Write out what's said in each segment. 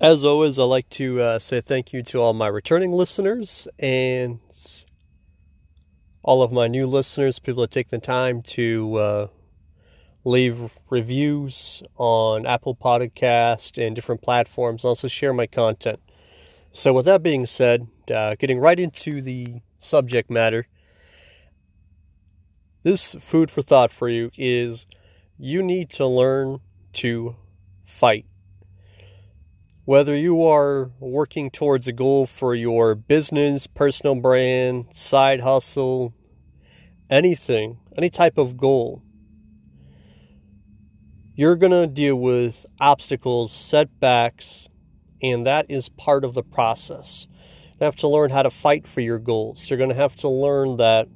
As always, I'd like to uh, say thank you to all my returning listeners and all of my new listeners, people that take the time to uh, leave reviews on Apple Podcast and different platforms, also share my content. So, with that being said, uh, getting right into the subject matter, this food for thought for you is you need to learn to fight. Whether you are working towards a goal for your business, personal brand, side hustle, anything, any type of goal, you're going to deal with obstacles, setbacks, and that is part of the process. You have to learn how to fight for your goals. You're going to have to learn that,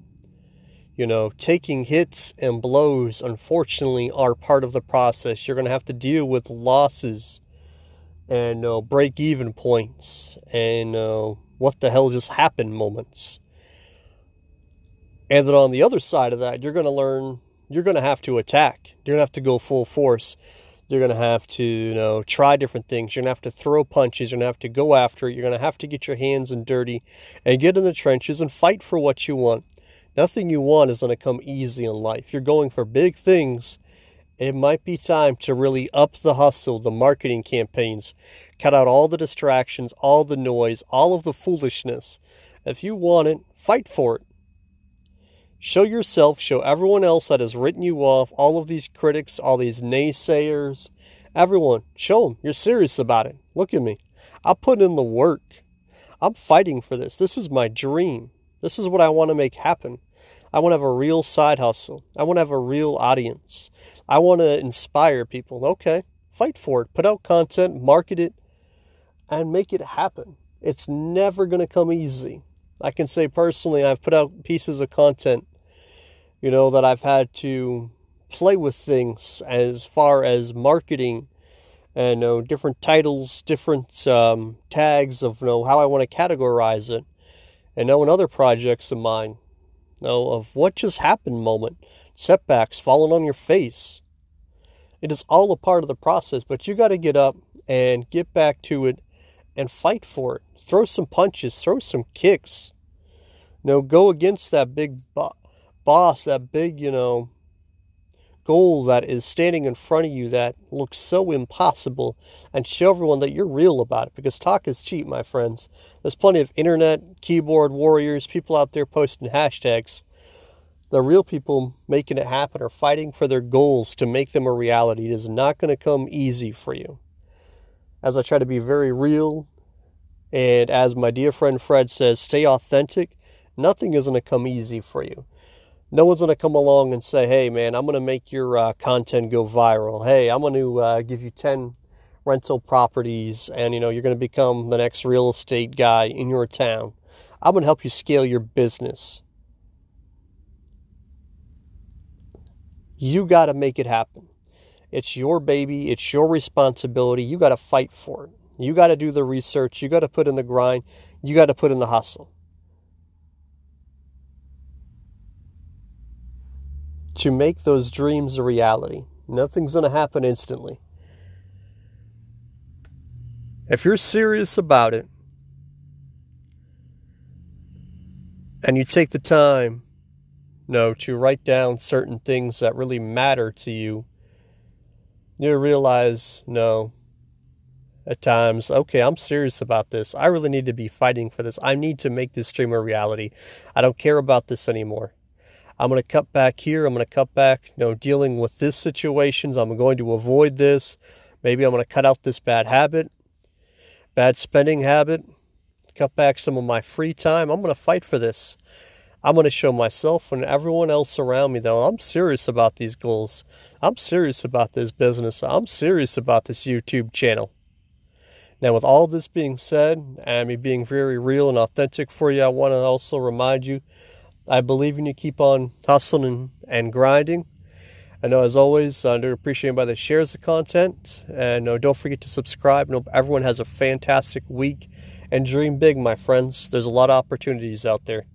you know, taking hits and blows, unfortunately, are part of the process. You're going to have to deal with losses and uh, break even points and uh, what the hell just happened moments. And then on the other side of that, you're going to learn, you're going to have to attack. You're going to have to go full force. You're going to have to, you know, try different things. You're going to have to throw punches. You're going to have to go after it. You're going to have to get your hands in dirty and get in the trenches and fight for what you want. Nothing you want is going to come easy in life. You're going for big things it might be time to really up the hustle, the marketing campaigns, cut out all the distractions, all the noise, all of the foolishness. If you want it, fight for it. Show yourself, show everyone else that has written you off, all of these critics, all these naysayers, everyone, show them you're serious about it. Look at me. I put in the work. I'm fighting for this. This is my dream. This is what I want to make happen. I want to have a real side hustle. I want to have a real audience. I want to inspire people. Okay, fight for it. Put out content, market it, and make it happen. It's never going to come easy. I can say personally, I've put out pieces of content, you know, that I've had to play with things as far as marketing and you know, different titles, different um, tags of you know how I want to categorize it, and know in other projects of mine, know, of what just happened moment, setbacks, falling on your face. It is all a part of the process, but you got to get up and get back to it and fight for it. Throw some punches, throw some kicks. You know, go against that big bo- boss, that big, you know, goal that is standing in front of you that looks so impossible and show everyone that you're real about it because talk is cheap, my friends. There's plenty of internet keyboard warriors, people out there posting hashtags. The real people making it happen are fighting for their goals to make them a reality. It is not going to come easy for you. As I try to be very real, and as my dear friend Fred says, stay authentic, nothing is going to come easy for you. No one's going to come along and say, hey, man, I'm going to make your uh, content go viral. Hey, I'm going to uh, give you 10 rental properties and, you know, you're going to become the next real estate guy in your town. I'm going to help you scale your business. You got to make it happen. It's your baby. It's your responsibility. You got to fight for it. You got to do the research. You got to put in the grind. You got to put in the hustle. To make those dreams a reality. Nothing's going to happen instantly. If you're serious about it and you take the time, you know, to write down certain things that really matter to you, you realize, no, at times, okay, I'm serious about this. I really need to be fighting for this. I need to make this dream a reality. I don't care about this anymore. I'm going to cut back here. I'm going to cut back, you know, dealing with this situations. I'm going to avoid this. Maybe I'm going to cut out this bad habit, bad spending habit, cut back some of my free time. I'm going to fight for this. I'm going to show myself and everyone else around me that I'm serious about these goals. I'm serious about this business. I'm serious about this YouTube channel. Now, with all this being said, and me being very real and authentic for you, I want to also remind you I believe in you. Keep on hustling and grinding. I know, as always, I do appreciate by the shares of content. And uh, don't forget to subscribe. I hope everyone has a fantastic week and dream big, my friends. There's a lot of opportunities out there.